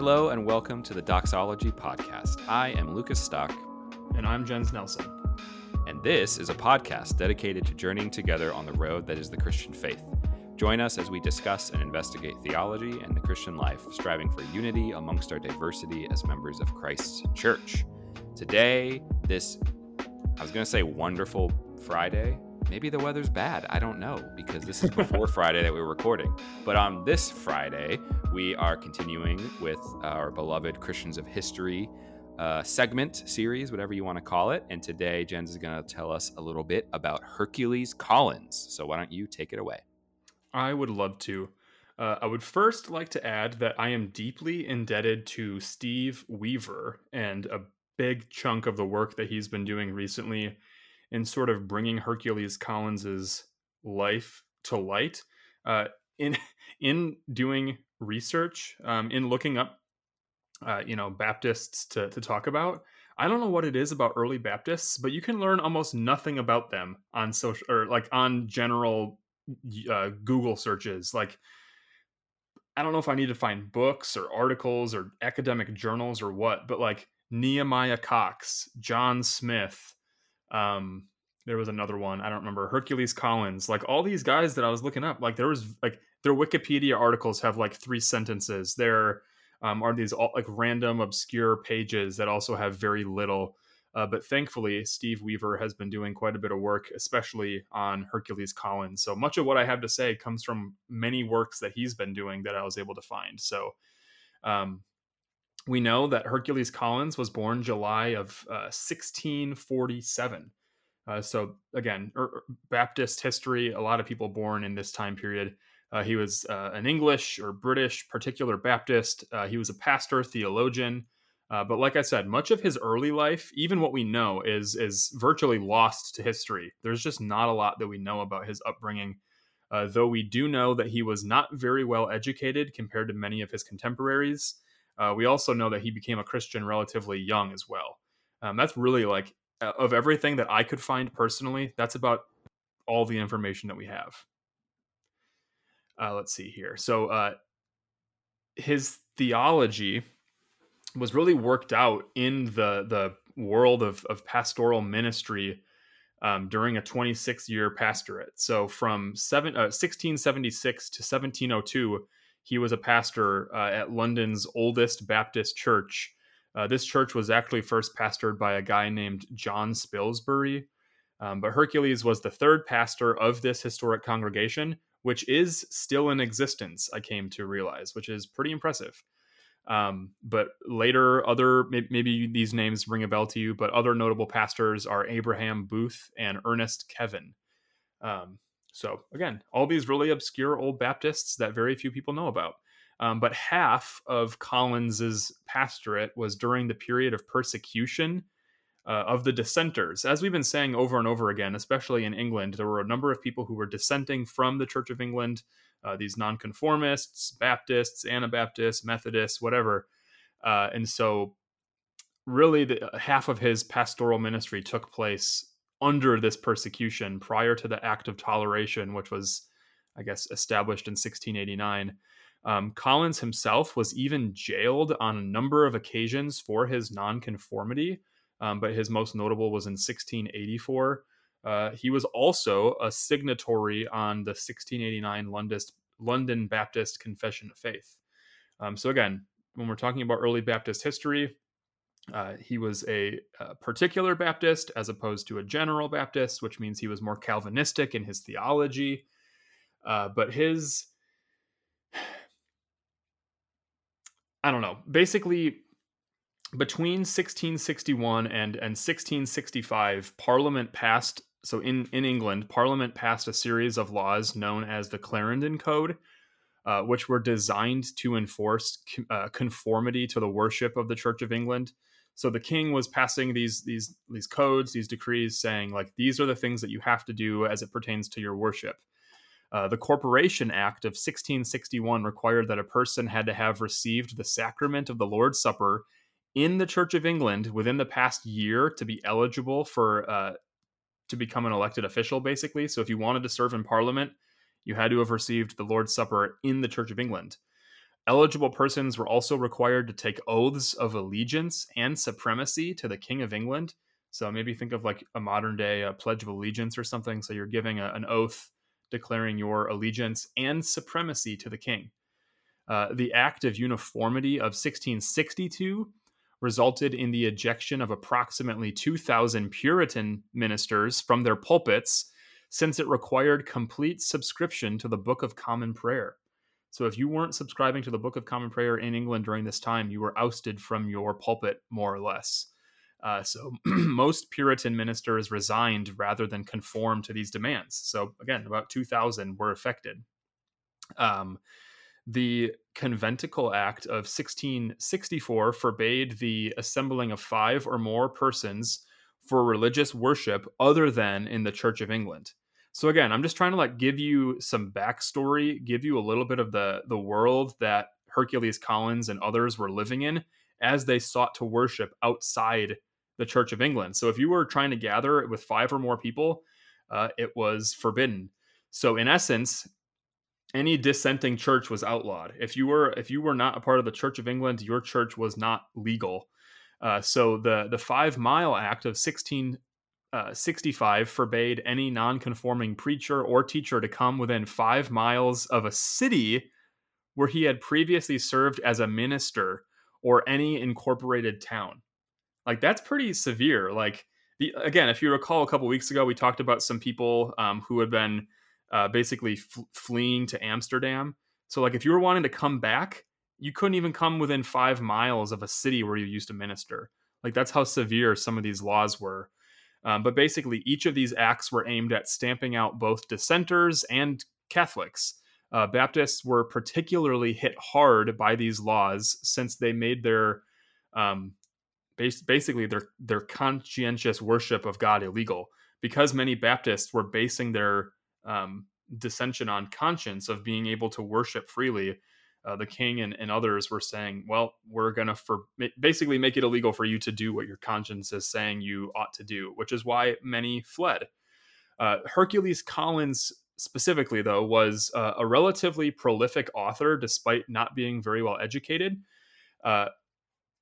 Hello and welcome to the Doxology Podcast. I am Lucas Stock. And I'm Jens Nelson. And this is a podcast dedicated to journeying together on the road that is the Christian faith. Join us as we discuss and investigate theology and the Christian life, striving for unity amongst our diversity as members of Christ's church. Today, this, I was going to say wonderful Friday, maybe the weather's bad. I don't know because this is before Friday that we're recording. But on this Friday, we are continuing with our beloved Christians of History uh, segment series, whatever you want to call it. And today, Jens is going to tell us a little bit about Hercules Collins. So why don't you take it away? I would love to. Uh, I would first like to add that I am deeply indebted to Steve Weaver and a big chunk of the work that he's been doing recently in sort of bringing Hercules Collins's life to light. Uh, in in doing research, um, in looking up, uh, you know, Baptists to to talk about. I don't know what it is about early Baptists, but you can learn almost nothing about them on social or like on general uh, Google searches. Like, I don't know if I need to find books or articles or academic journals or what, but like Nehemiah Cox, John Smyth, um, there was another one I don't remember. Hercules Collins, like all these guys that I was looking up, like there was like their Wikipedia articles have like three sentences. There um, are these all like random obscure pages that also have very little. Uh, but thankfully, Steve Weaver has been doing quite a bit of work, especially on Hercules Collins. So much of what I have to say comes from many works that he's been doing that I was able to find. So um, we know that Hercules Collins was born July of uh, 1647. Uh, so again, er, er, Baptist history, a lot of people born in this time period. Uh, he was uh, an English or British particular Baptist. Uh, he was a pastor, theologian. Uh, but like I said, much of his early life, even what we know, is is virtually lost to history. There's just not a lot that we know about his upbringing. Though we do know that he was not very well educated compared to many of his contemporaries. We also know that he became a Christian relatively young as well. Um, that's really like uh, of everything that I could find personally, that's about all the information that we have. Uh, let's see here. So uh, his theology was really worked out in the the world of, of pastoral ministry um, during a 26 year pastorate. So from seven, uh, 1676 to 1702, he was a pastor uh, at London's oldest Baptist church uh, this church was actually first pastored by a guy named John Spilsbury, um, but Hercules was the third pastor of this historic congregation, which is still in existence, I came to realize, which is pretty impressive. Um, but later, other maybe these names ring a bell to you, but other notable pastors are Abraham Booth and Ernest Kevan. Um, so, again, all these really obscure old Baptists that very few people know about. Um, but half of Collins's pastorate was during the period of persecution uh, of the dissenters. As we've been saying over and over again, especially in England, there were a number of people who were dissenting from the Church of England, uh, these nonconformists, Baptists, Anabaptists, Methodists, whatever. Uh, and so, really, the, half of his pastoral ministry took place under this persecution prior to the Act of Toleration, which was, I guess, established in 1689. Um, Collins himself was even jailed on a number of occasions for his nonconformity, um, but his most notable was in 1684. Uh, he was also a signatory on the 1689 Londist, London Baptist Confession of Faith. Um, so, again, when we're talking about early Baptist history, uh, he was a, a, particular Baptist as opposed to a general Baptist, which means he was more Calvinistic in his theology. Uh, but his I don't know. Basically, between 1661 and, and 1665, Parliament passed. So in, in England, Parliament passed a series of laws known as the Clarendon Code, uh, which were designed to enforce uh, conformity to the worship of the Church of England. So the king was passing these these these codes, these decrees, saying like these are the things that you have to do as it pertains to your worship. Uh, the Corporation Act of 1661 required that a person had to have received the sacrament of the Lord's Supper in the Church of England within the past year to be eligible for uh, to become an elected official, basically. So if you wanted to serve in Parliament, you had to have received the Lord's Supper in the Church of England. Eligible persons were also required to take oaths of allegiance and supremacy to the King of England. So maybe think of like a modern day uh, Pledge of Allegiance or something. So you're giving a, an oath declaring your allegiance and supremacy to the king. Uh, the Act of Uniformity of 1662 resulted in the ejection of approximately 2,000 Puritan ministers from their pulpits since it required complete subscription to the Book of Common Prayer. So if you weren't subscribing to the Book of Common Prayer in England during this time, you were ousted from your pulpit, more or less. Uh, so most Puritan ministers resigned rather than conform to these demands. So again, about 2,000 were affected. Um, the Conventicle Act of 1664 forbade the assembling of five or more persons for religious worship other than in the Church of England. So again, I'm just trying to like give you some backstory, give you a little bit of the the world that Hercules Collins and others were living in as they sought to worship outside the Church of England. So if you were trying to gather with five or more people, uh, it was forbidden. So in essence, any dissenting church was outlawed. If you were if you were not a part of the Church of England, your church was not legal. Uh, so the the Five Mile Act of 1665 uh, forbade any non-conforming preacher or teacher to come within five miles of a city where he had previously served as a minister or any incorporated town. Like that's pretty severe. Like the, again, if you recall, a couple weeks ago we talked about some people um, who had been uh, basically fleeing to Amsterdam. So, like, if you were wanting to come back, you couldn't even come within five miles of a city where you used to minister. Like, that's how severe some of these laws were. Um, but basically, each of these acts were aimed at stamping out both dissenters and Catholics. Uh, Baptists were particularly hit hard by these laws since they made their um, basically their their conscientious worship of God illegal because many Baptists were basing their um, dissension on conscience of being able to worship freely. Uh, the king and, and others were saying, well, we're going to for basically make it illegal for you to do what your conscience is saying you ought to do, which is why many fled. Uh, Hercules Collins specifically, though, was uh, a relatively prolific author despite not being very well educated. Uh,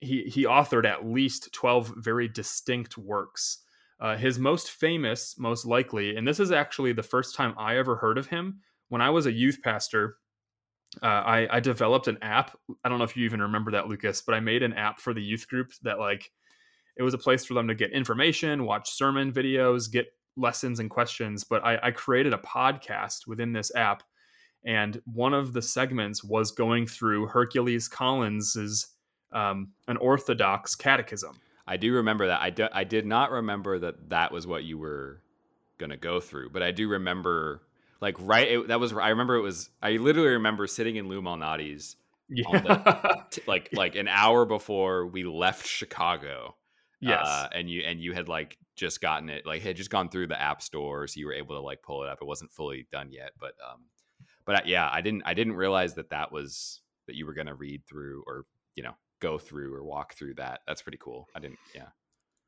he, he authored at least 12 very distinct works. Uh, his most famous, most likely, and this is actually the first time I ever heard of him. When I was a youth pastor, uh, I, I developed an app. I don't know if you even remember that, Lucas, but I made an app for the youth group that like it was a place for them to get information, watch sermon videos, get lessons and questions. But I, I created a podcast within this app, and one of the segments was going through Hercules Collins's um, an Orthodox catechism. I do remember that. I, do, I did not remember that that was what you were going to go through, but I do remember like right it, that was I remember it was I literally remember sitting in Lou Malnati's yeah. The, t- like like an hour before we left Chicago. Yes. Uh, and you and you had like just gotten it like had just gone through the app store so you were able to like pull it up. It wasn't fully done yet, but um but uh, yeah, I didn't I didn't realize that that was that you were going to read through or you know go through or walk through that. That's pretty cool. I didn't, yeah.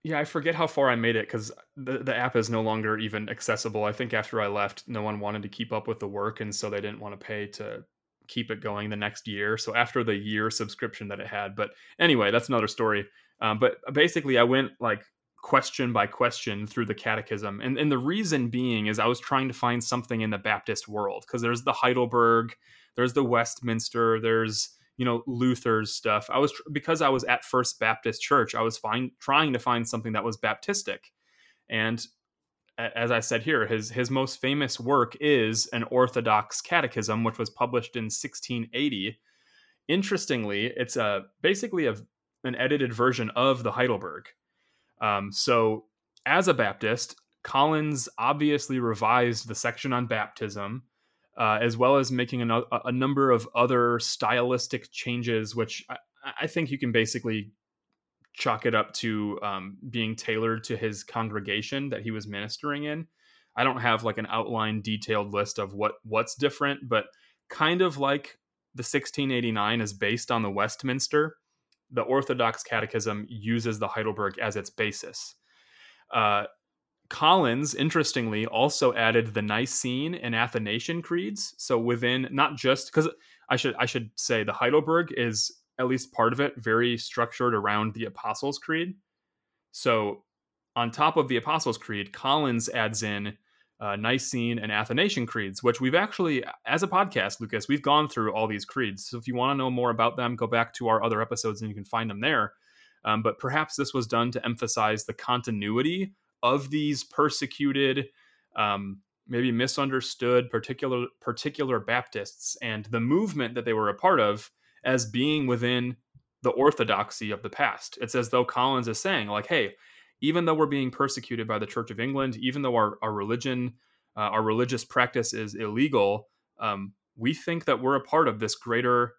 Yeah, I forget how far I made it because the, the app is no longer even accessible. I think after I left, no one wanted to keep up with the work, and so they didn't want to pay to keep it going the next year. So after the year subscription that it had, but anyway, that's another story. Um, but basically, I went like question by question through the catechism, and and the reason being is I was trying to find something in the Baptist world because there's the Heidelberg, there's the Westminster, there's you know Luther's stuff. I was because I was at First Baptist Church. I was find, trying to find something that was Baptistic, and as I said here, his his most famous work is an Orthodox Catechism, which was published in 1680. Interestingly, it's a basically a, an edited version of the Heidelberg. Um, so, as a Baptist, Collins obviously revised the section on baptism uh, as well as making a, a, number of other stylistic changes, which I, I, think you can basically chalk it up to um, being tailored to his congregation that he was ministering in. I don't have like an outline detailed list of what what's different, but kind of like the 1689 is based on the Westminster, the Orthodox Catechism uses the Heidelberg as its basis. Uh, Collins, interestingly, also added the Nicene and Athanasian creeds. So within not just because I should I should say the Heidelberg is at least part of it very structured around the Apostles' Creed. So on top of the Apostles' Creed, Collins adds in uh, Nicene and Athanasian creeds, which we've actually, as a podcast, Lucas, we've gone through all these creeds. So if you want to know more about them, go back to our other episodes and you can find them there. Um, but perhaps this was done to emphasize the continuity of these persecuted, um, maybe misunderstood particular particular Baptists and the movement that they were a part of as being within the orthodoxy of the past. It's as though Collins is saying, like, hey, even though we're being persecuted by the Church of England, even though our, our religion, uh, our religious practice is illegal, um, we think that we're a part of this greater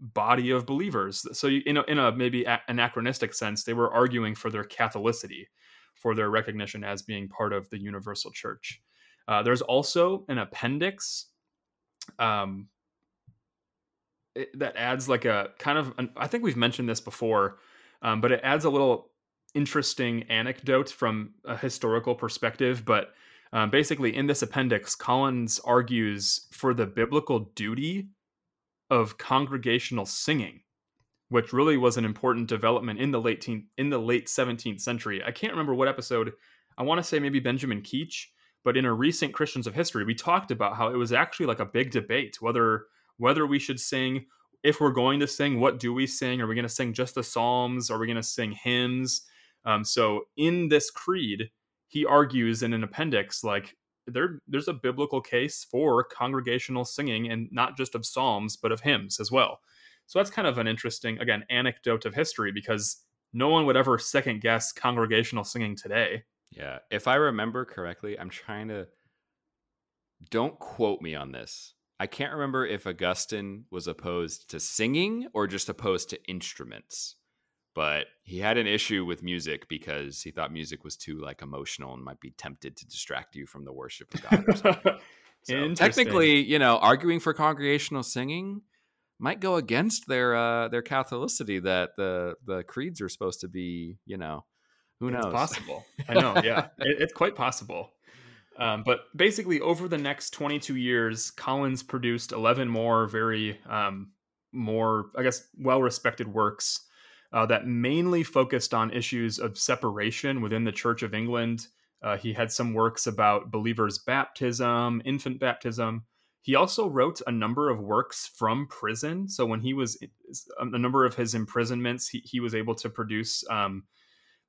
body of believers. So, in a, in a maybe anachronistic sense, they were arguing for their Catholicity, for their recognition as being part of the universal church. Uh, there's also an appendix um, it, that adds like a kind of, an, I think we've mentioned this before, um, but it adds a little interesting anecdote from a historical perspective, but um, basically in this appendix, Collins argues for the biblical duty of congregational singing, which really was an important development in the late teen, in the late 17th century. I can't remember what episode. I want to say maybe Benjamin Keach, but in a recent Christians of History, we talked about how it was actually like a big debate whether whether we should sing if we're going to sing, what do we sing? Are we going to sing just the Psalms? Are we going to sing hymns? Um, so in this creed, he argues in an appendix like there there's a biblical case for congregational singing and not just of psalms but of hymns as well. So that's kind of an interesting again anecdote of history because no one would ever second guess congregational singing today. Yeah, if I remember correctly, I'm trying to don't quote me on this. I can't remember if Augustine was opposed to singing or just opposed to instruments but he had an issue with music because he thought music was too like emotional and might be tempted to distract you from the worship of God. so technically, you know, arguing for congregational singing might go against their uh, their Catholicity that the the creeds are supposed to be, you know, who it's knows? Possible. I know. Yeah, it, it's quite possible. Um, but basically, over the next 22 years, Collins produced 11 more very um, more, I guess, well respected works uh, that mainly focused on issues of separation within the Church of England. Uh, he had some works about believers' baptism, infant baptism. He also wrote a number of works from prison. So when he was a number of his imprisonments, he, he was able to produce. Um,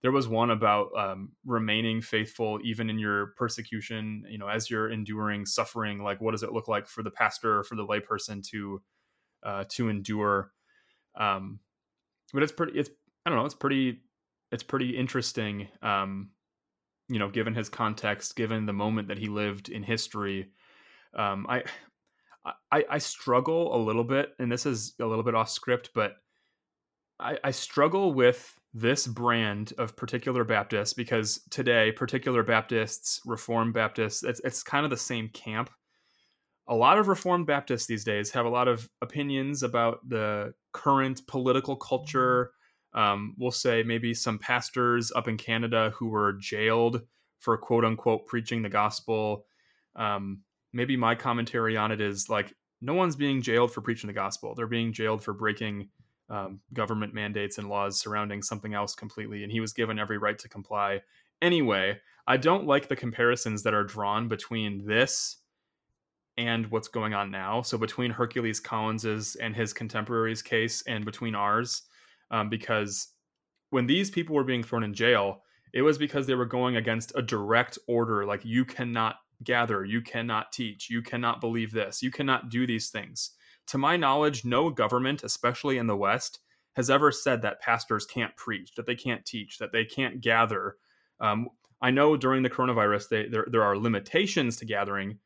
there was one about um, remaining faithful even in your persecution. You know, as you're enduring suffering, like what does it look like for the pastor or for the layperson to uh, to endure? Um, but it's pretty. It's I don't know. It's pretty. It's pretty interesting. Um, you know, given his context, given the moment that he lived in history, um, I, I, I struggle a little bit, and this is a little bit off script, but I, I struggle with this brand of particular Baptists because today, particular Baptists, Reformed Baptists, it's, it's kind of the same camp. A lot of Reformed Baptists these days have a lot of opinions about the current political culture. Um, we'll say maybe some pastors up in Canada who were jailed for quote unquote preaching the gospel. Um, maybe my commentary on it is like no one's being jailed for preaching the gospel. They're being jailed for breaking um, government mandates and laws surrounding something else completely. And he was given every right to comply. Anyway, I don't like the comparisons that are drawn between this and what's going on now. So between Hercules Collins's and his contemporaries' case, and between ours, um, because when these people were being thrown in jail, it was because they were going against a direct order, like you cannot gather, you cannot teach, you cannot believe this, you cannot do these things. To my knowledge, no government, especially in the West, has ever said that pastors can't preach, that they can't teach, that they can't gather. Um, I know during the coronavirus, they, there there are limitations to gathering,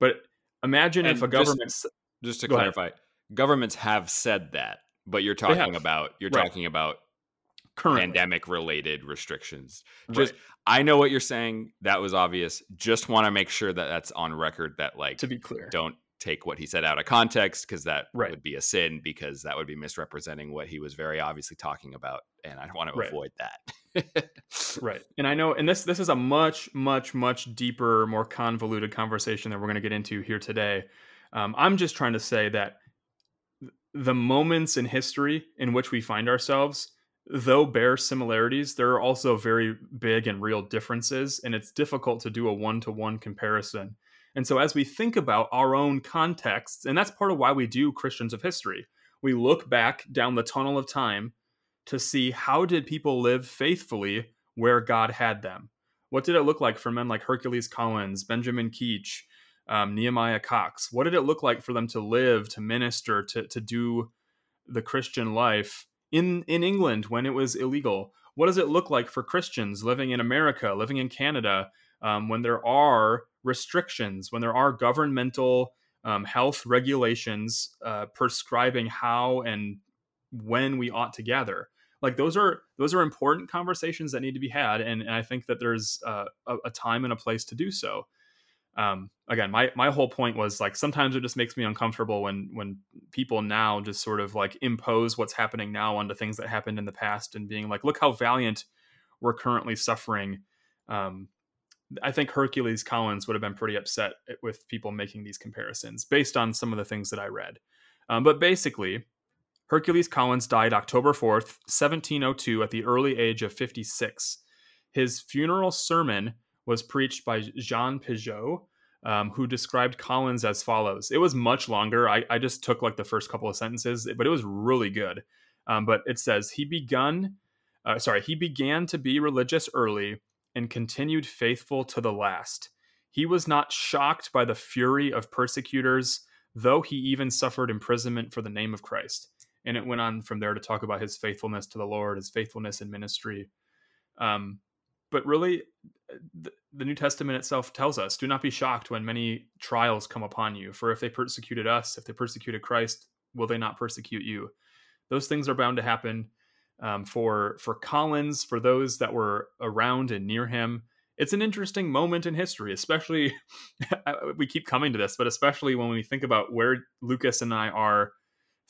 but Imagine and if a government. Just, just to clarify, ahead. governments have said that, but you're talking about you're right. talking about Currently. pandemic related restrictions. Just right. I know what you're saying. That was obvious. Just want to make sure that that's on record. That like to be clear, don't take what he said out of context because that right. would be a sin because that would be misrepresenting what he was very obviously talking about and i want to right. avoid that right and i know and this this is a much much much deeper more convoluted conversation that we're going to get into here today um, i'm just trying to say that the moments in history in which we find ourselves, though bear similarities, there are also very big and real differences, and it's difficult to do a one to one comparison. And so, as we think about our own contexts, and that's part of why we do Christians of history, we look back down the tunnel of time to see how did people live faithfully where God had them. What did it look like for men like Hercules Collins, Benjamin Keach, um, Nehemiah Cox? What did it look like for them to live, to minister, to, to do the Christian life in, in England when it was illegal? What does it look like for Christians living in America, living in Canada, um, when there are restrictions, when there are governmental um, health regulations uh, prescribing how and when we ought to gather? like those are those are important conversations that need to be had and, and i think that there's uh, a, a, time and a place to do so um, again my my whole point was like sometimes it just makes me uncomfortable when when people now just sort of like impose what's happening now onto things that happened in the past and being like look how valiant we're currently suffering um, i think hercules collins would have been pretty upset with people making these comparisons based on some of the things that i read um, but basically Hercules Collins died October 4th, 1702, at the early age of 56. His funeral sermon was preached by John Piggott, um, who described Collins as follows. It was much longer. I, I, just took like the first couple of sentences, but it was really good. Um, but it says he begun, uh, sorry, he began to be religious early and continued faithful to the last. He was not shocked by the fury of persecutors, though he even suffered imprisonment for the name of Christ and it went on from there to talk about his faithfulness to the Lord, his faithfulness in ministry. Um, but really, the, the New Testament itself tells us do not be shocked when many trials come upon you. For if they persecuted us, if they persecuted Christ, will they not persecute you? Those things are bound to happen. Um, for for Collins, for those that were around and near him, it's an interesting moment in history. Especially, we keep coming to this, but especially when we think about where Lucas and I are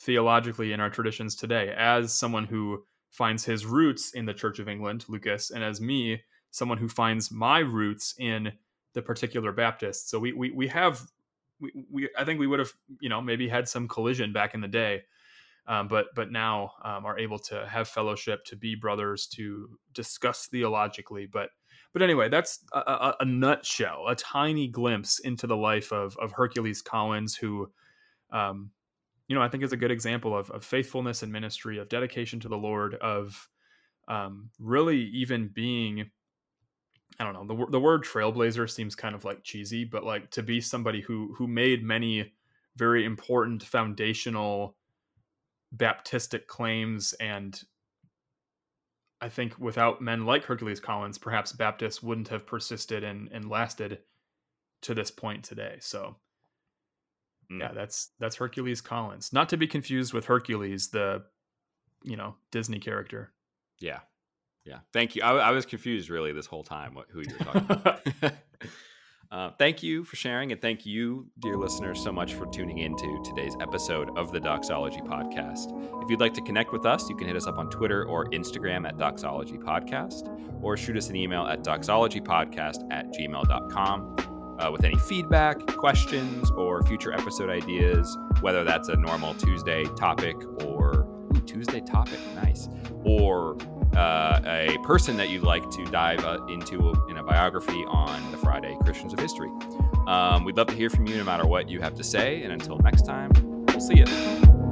theologically in our traditions today as someone who finds his roots in the Church of England, Lucas, and as me, someone who finds my roots in the particular Baptist. So we we, we have we, we I think we would have you know maybe had some collision back in the day, um, but but now um, are able to have fellowship, to be brothers, to discuss theologically. But but anyway, that's a, a, a nutshell, a tiny glimpse into the life of of Hercules Collins, who um, you know, I think is a good example of, of faithfulness and ministry, of dedication to the Lord, of um, really even being, I don't know, the, the word trailblazer seems kind of like cheesy, but like to be somebody who who made many very important foundational Baptistic claims and I think without men like Hercules Collins, perhaps Baptists wouldn't have persisted and, and lasted to this point today. So Mm. Yeah, that's that's Hercules Collins. Not to be confused with Hercules, the you know Disney character. Yeah, yeah. Thank you. I, I was confused really this whole time what, who you were talking about. uh, thank you for sharing, and thank you, dear listeners, so much for tuning into today's episode of the Doxology Podcast. If you'd like to connect with us, you can hit us up on Twitter or Instagram at Doxology Podcast, or shoot us an email at doxologypodcast at gmail.com uh, with any feedback, questions, or future episode ideas, whether that's a normal Tuesday topic or ooh, Tuesday topic, nice, or uh, a person that you'd like to dive uh, into in a biography on the Friday Christians of History. Um, we'd love to hear from you no matter what you have to say. And until next time, we'll see you.